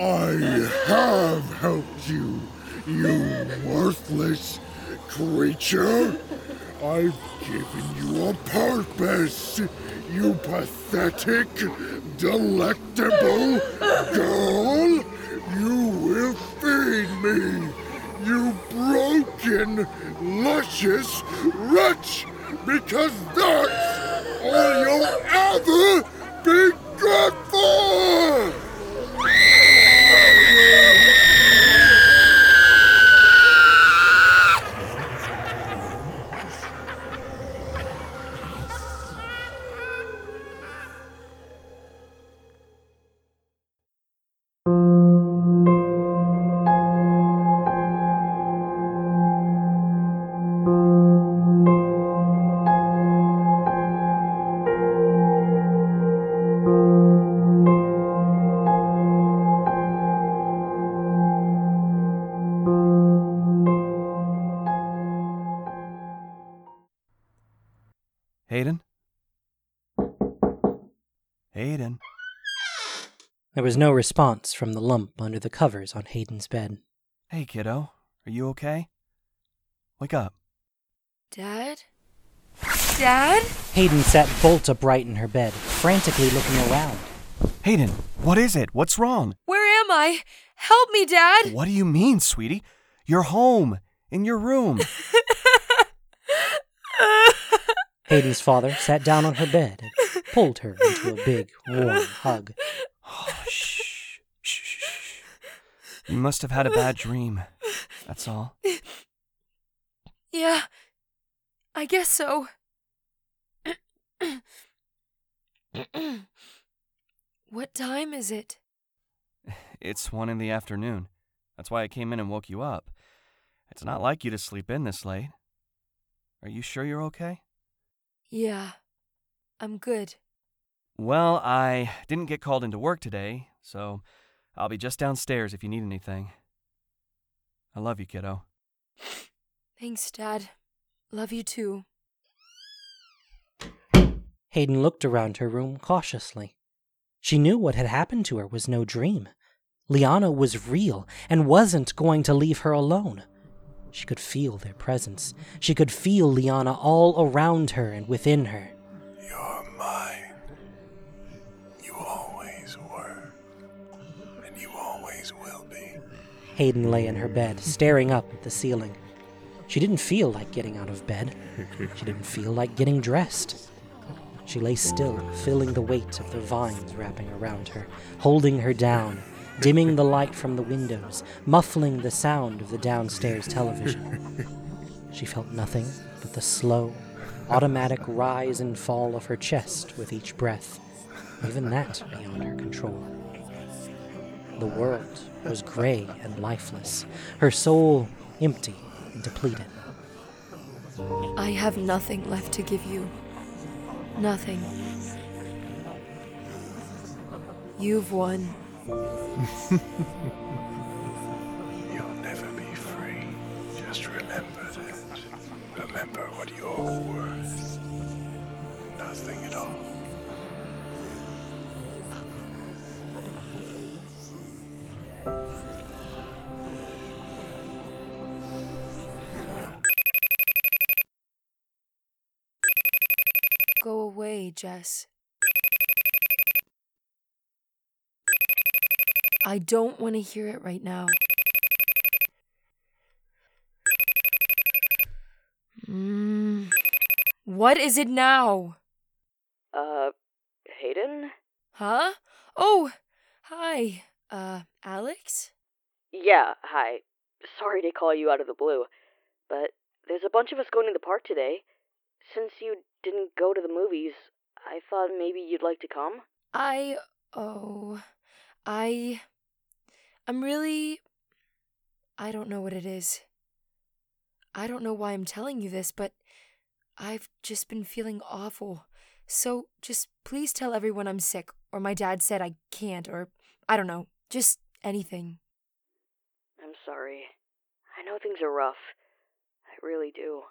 I have helped you, you worthless creature. I've given you a purpose, you pathetic, delectable girl. You will feed me, you broken, luscious wretch, because that's all you'll ever be good for! Hayden? There was no response from the lump under the covers on Hayden's bed. Hey, kiddo. Are you okay? Wake up. Dad? Dad? Hayden sat bolt upright in her bed, frantically looking around. Hayden, what is it? What's wrong? Where am I? Help me, Dad! What do you mean, sweetie? You're home, in your room. Hayden's father sat down on her bed and pulled her into a big, warm hug. Oh, shh, shh, shh, shh. You must have had a bad dream. That's all. yeah, I guess so. what time is it? It's one in the afternoon. That's why I came in and woke you up. It's not like you to sleep in this late. Are you sure you're okay? Yeah, I'm good. Well, I didn't get called into work today, so I'll be just downstairs if you need anything. I love you, kiddo. Thanks, Dad. Love you too. Hayden looked around her room cautiously. She knew what had happened to her was no dream. Liana was real and wasn't going to leave her alone. She could feel their presence. She could feel Liana all around her and within her. You're mine. Hayden lay in her bed, staring up at the ceiling. She didn't feel like getting out of bed. She didn't feel like getting dressed. She lay still, feeling the weight of the vines wrapping around her, holding her down, dimming the light from the windows, muffling the sound of the downstairs television. She felt nothing but the slow, automatic rise and fall of her chest with each breath, even that beyond her control. The world was gray and lifeless, her soul empty and depleted. I have nothing left to give you. Nothing. You've won. Go Jess. I don't want to hear it right now. Mm. What is it now? Uh, Hayden? Huh? Oh, hi. Uh, Alex? Yeah, hi. Sorry to call you out of the blue, but there's a bunch of us going to the park today. Since you didn't go to the movies, I thought maybe you'd like to come. I. Oh. I. I'm really. I don't know what it is. I don't know why I'm telling you this, but I've just been feeling awful. So just please tell everyone I'm sick, or my dad said I can't, or I don't know, just anything. I'm sorry. I know things are rough. I really do.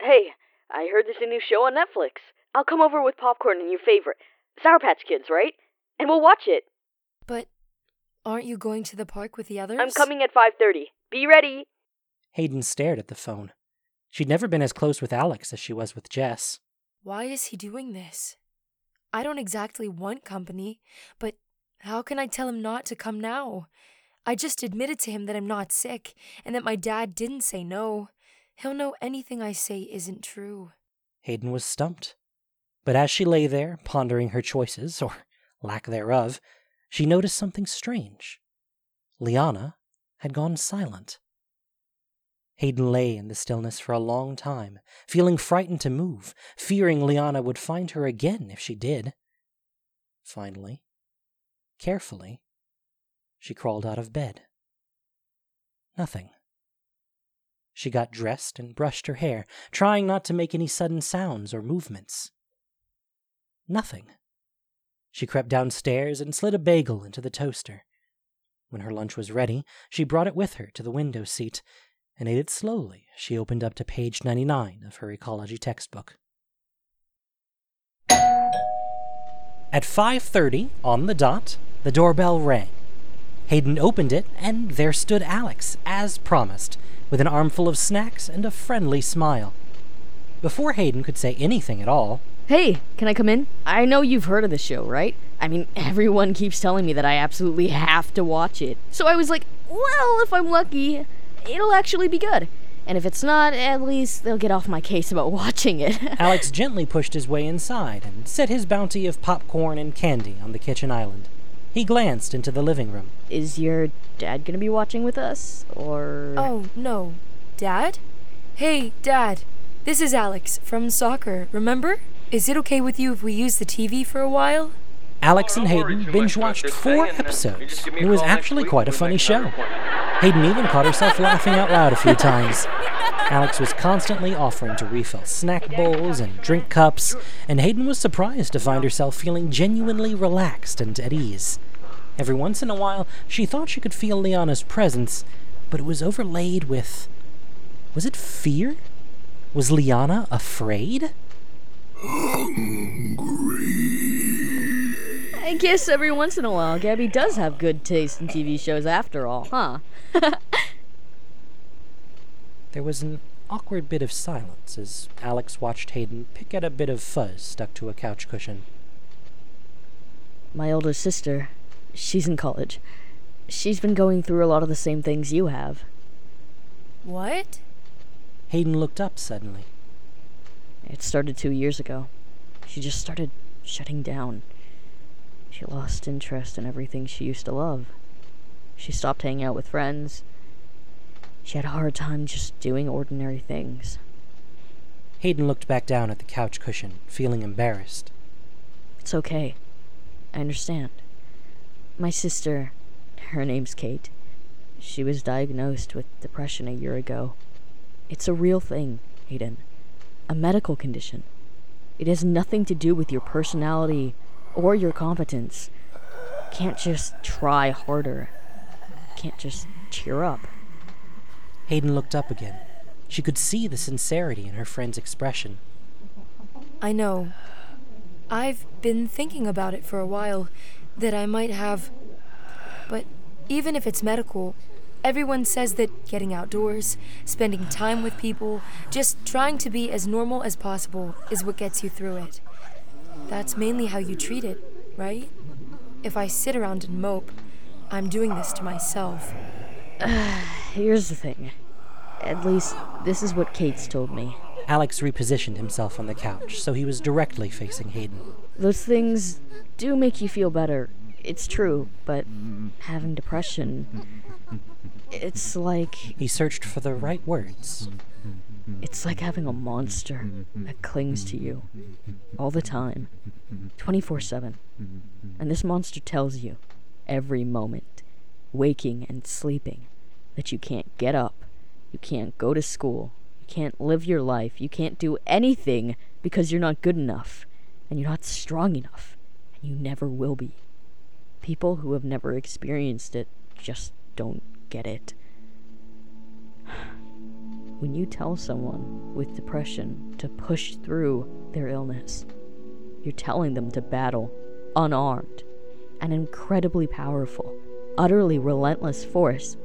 Hey, I heard there's a new show on Netflix. I'll come over with popcorn and your favorite, Sour Patch Kids, right? And we'll watch it. But Aren't you going to the park with the others? I'm coming at 5:30. Be ready. Hayden stared at the phone. She'd never been as close with Alex as she was with Jess. Why is he doing this? I don't exactly want company, but how can I tell him not to come now? I just admitted to him that I'm not sick and that my dad didn't say no. He'll know anything I say isn't true. Hayden was stumped. But as she lay there, pondering her choices, or lack thereof, she noticed something strange. Liana had gone silent. Hayden lay in the stillness for a long time, feeling frightened to move, fearing Liana would find her again if she did. Finally, carefully, she crawled out of bed. Nothing. She got dressed and brushed her hair, trying not to make any sudden sounds or movements. Nothing. She crept downstairs and slid a bagel into the toaster. When her lunch was ready, she brought it with her to the window seat and ate it slowly. She opened up to page 99 of her ecology textbook. At 5:30 on the dot, the doorbell rang. Hayden opened it, and there stood Alex, as promised, with an armful of snacks and a friendly smile. Before Hayden could say anything at all, Hey, can I come in? I know you've heard of the show, right? I mean, everyone keeps telling me that I absolutely have to watch it. So I was like, well, if I'm lucky, it'll actually be good. And if it's not, at least they'll get off my case about watching it. Alex gently pushed his way inside and set his bounty of popcorn and candy on the kitchen island. He glanced into the living room. Is your dad gonna be watching with us? Or. Oh, no. Dad? Hey, Dad. This is Alex from soccer, remember? Is it okay with you if we use the TV for a while? Alex and Hayden binge watched four episodes. It was actually quite a funny show. Hayden even caught herself laughing out loud a few times. Alex was constantly offering to refill snack bowls and drink cups, and Hayden was surprised to find herself feeling genuinely relaxed and at ease. Every once in a while, she thought she could feel Liana's presence, but it was overlaid with. Was it fear? Was Liana afraid? I guess every once in a while, Gabby does have good taste in TV shows after all, huh? There was an awkward bit of silence as Alex watched Hayden pick at a bit of fuzz stuck to a couch cushion. My older sister, she's in college. She's been going through a lot of the same things you have. What? Hayden looked up suddenly. It started two years ago. She just started shutting down. She lost interest in everything she used to love. She stopped hanging out with friends. She had a hard time just doing ordinary things. Hayden looked back down at the couch cushion, feeling embarrassed. It's okay. I understand. My sister, her name's Kate. She was diagnosed with depression a year ago. It's a real thing, Hayden. A medical condition. It has nothing to do with your personality or your competence. Can't just try harder. Can't just cheer up. Hayden looked up again. She could see the sincerity in her friend's expression. I know. I've been thinking about it for a while that I might have. But even if it's medical, everyone says that getting outdoors, spending time with people, just trying to be as normal as possible is what gets you through it. That's mainly how you treat it, right? If I sit around and mope, I'm doing this to myself. Here's the thing. At least, this is what Kate's told me. Alex repositioned himself on the couch so he was directly facing Hayden. Those things do make you feel better. It's true, but having depression. It's like. He searched for the right words. It's like having a monster that clings to you all the time, 24 7. And this monster tells you every moment, waking and sleeping, that you can't get up, you can't go to school, you can't live your life, you can't do anything because you're not good enough, and you're not strong enough, and you never will be. People who have never experienced it just don't get it. When you tell someone with depression to push through their illness, you're telling them to battle unarmed an incredibly powerful utterly relentless force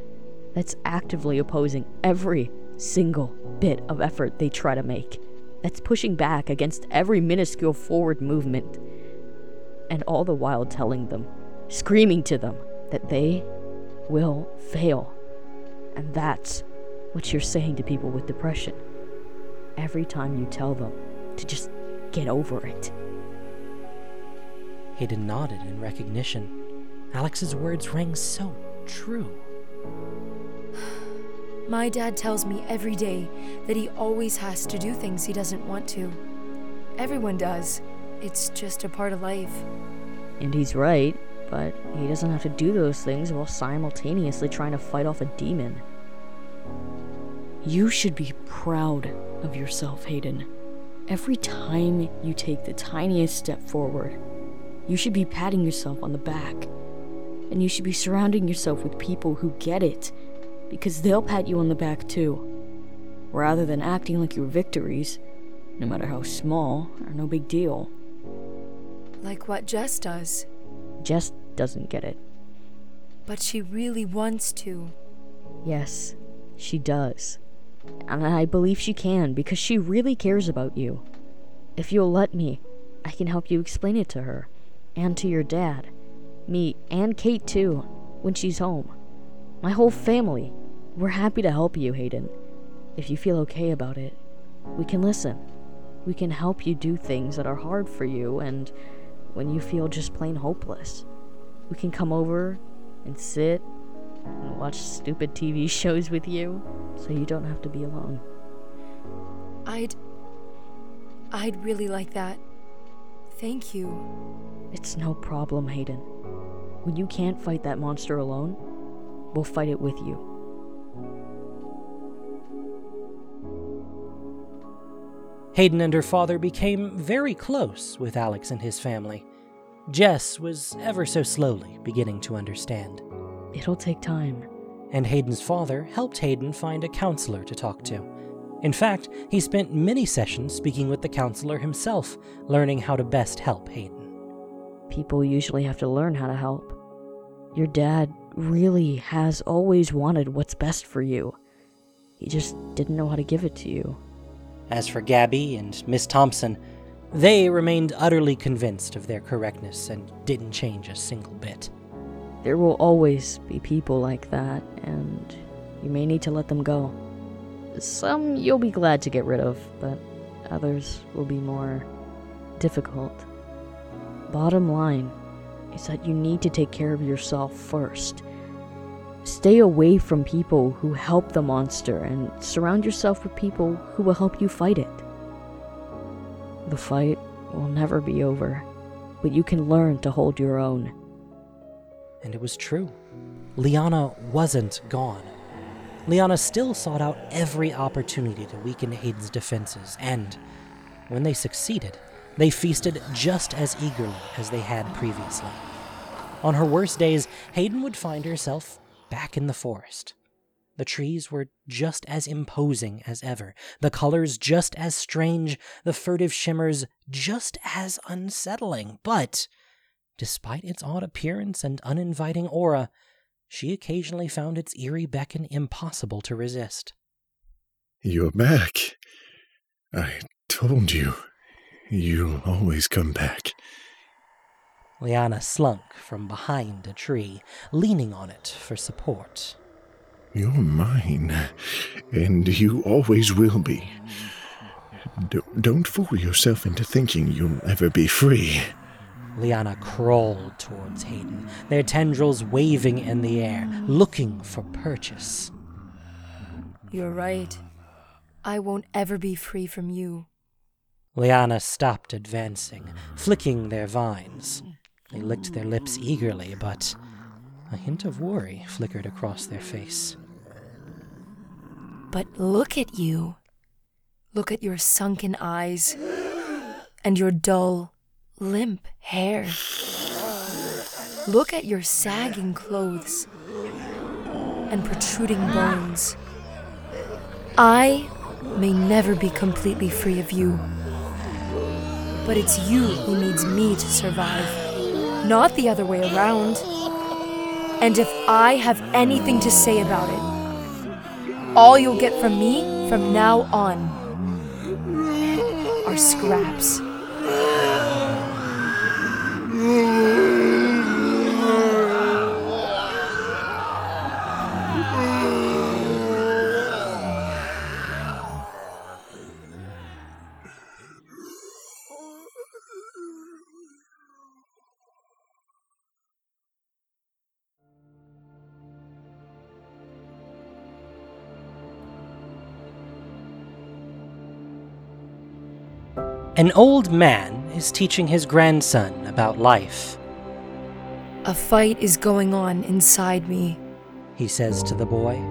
that's actively opposing every single bit of effort they try to make, that's pushing back against every minuscule forward movement, and all the while telling them, screaming to them, that they will fail. And that's what you're saying to people with depression. Every time you tell them to just get over it. Hayden nodded in recognition. Alex's words rang so true. My dad tells me every day that he always has to do things he doesn't want to. Everyone does. It's just a part of life. And he's right, but he doesn't have to do those things while simultaneously trying to fight off a demon. You should be proud of yourself, Hayden. Every time you take the tiniest step forward, you should be patting yourself on the back. And you should be surrounding yourself with people who get it, because they'll pat you on the back too. Rather than acting like your victories, no matter how small, are no big deal. Like what Jess does. Jess doesn't get it. But she really wants to. Yes, she does. And I believe she can because she really cares about you. If you'll let me, I can help you explain it to her and to your dad, me and Kate too, when she's home. My whole family. We're happy to help you, Hayden. If you feel okay about it, we can listen. We can help you do things that are hard for you and when you feel just plain hopeless. We can come over and sit and watch stupid TV shows with you so you don't have to be alone. I'd. I'd really like that. Thank you. It's no problem, Hayden. When you can't fight that monster alone, we'll fight it with you. Hayden and her father became very close with Alex and his family. Jess was ever so slowly beginning to understand. It'll take time. And Hayden's father helped Hayden find a counselor to talk to. In fact, he spent many sessions speaking with the counselor himself, learning how to best help Hayden. People usually have to learn how to help. Your dad really has always wanted what's best for you. He just didn't know how to give it to you. As for Gabby and Miss Thompson, they remained utterly convinced of their correctness and didn't change a single bit. There will always be people like that, and you may need to let them go. Some you'll be glad to get rid of, but others will be more difficult. Bottom line is that you need to take care of yourself first. Stay away from people who help the monster and surround yourself with people who will help you fight it. The fight will never be over, but you can learn to hold your own. And it was true. Liana wasn't gone. Liana still sought out every opportunity to weaken Hayden's defenses, and when they succeeded, they feasted just as eagerly as they had previously. On her worst days, Hayden would find herself back in the forest. The trees were just as imposing as ever, the colors just as strange, the furtive shimmers just as unsettling. But, despite its odd appearance and uninviting aura, she occasionally found its eerie beckon impossible to resist. You're back. I told you. You'll always come back. Liana slunk from behind a tree, leaning on it for support. You're mine, and you always will be. D- don't fool yourself into thinking you'll ever be free. Liana crawled towards Hayden, their tendrils waving in the air, looking for purchase. You're right. I won't ever be free from you. Liana stopped advancing, flicking their vines. They licked their lips eagerly, but a hint of worry flickered across their face. But look at you. Look at your sunken eyes and your dull, limp hair. Look at your sagging clothes and protruding bones. I may never be completely free of you, but it's you who needs me to survive, not the other way around. And if I have anything to say about it, all you'll get from me from now on are scraps. An old man is teaching his grandson about life. A fight is going on inside me. He says to the boy,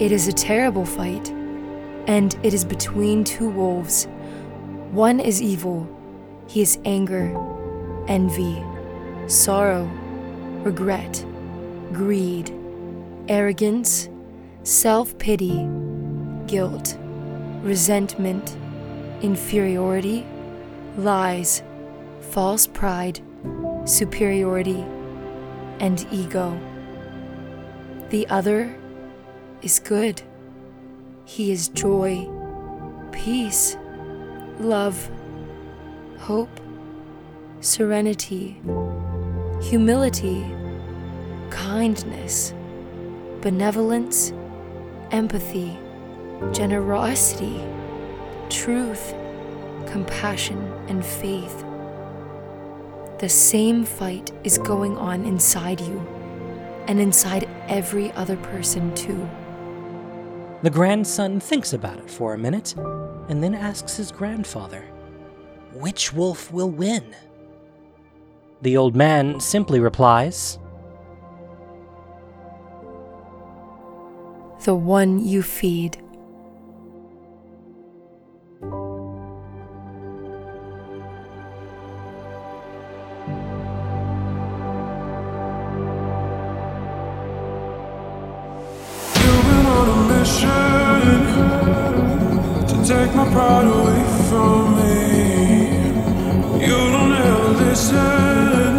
It is a terrible fight, and it is between two wolves. One is evil, he is anger, envy, sorrow, regret, greed, arrogance, self pity, guilt, resentment, inferiority, lies, false pride, superiority, and ego. The other is good. He is joy, peace, love, hope, serenity, humility, kindness, benevolence, empathy, generosity, truth, compassion, and faith. The same fight is going on inside you and inside every other person, too. The grandson thinks about it for a minute and then asks his grandfather, Which wolf will win? The old man simply replies, The one you feed. part away from me. You don't ever listen,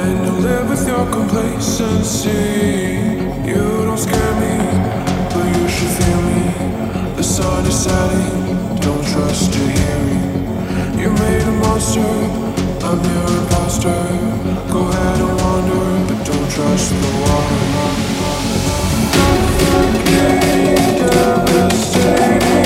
and you live with your complacency. You don't scare me, but you should feel me. The sun is setting, don't trust your hearing. You made a monster, I'm your imposter. Go ahead and wander, but don't trust the water. Don't get devastated.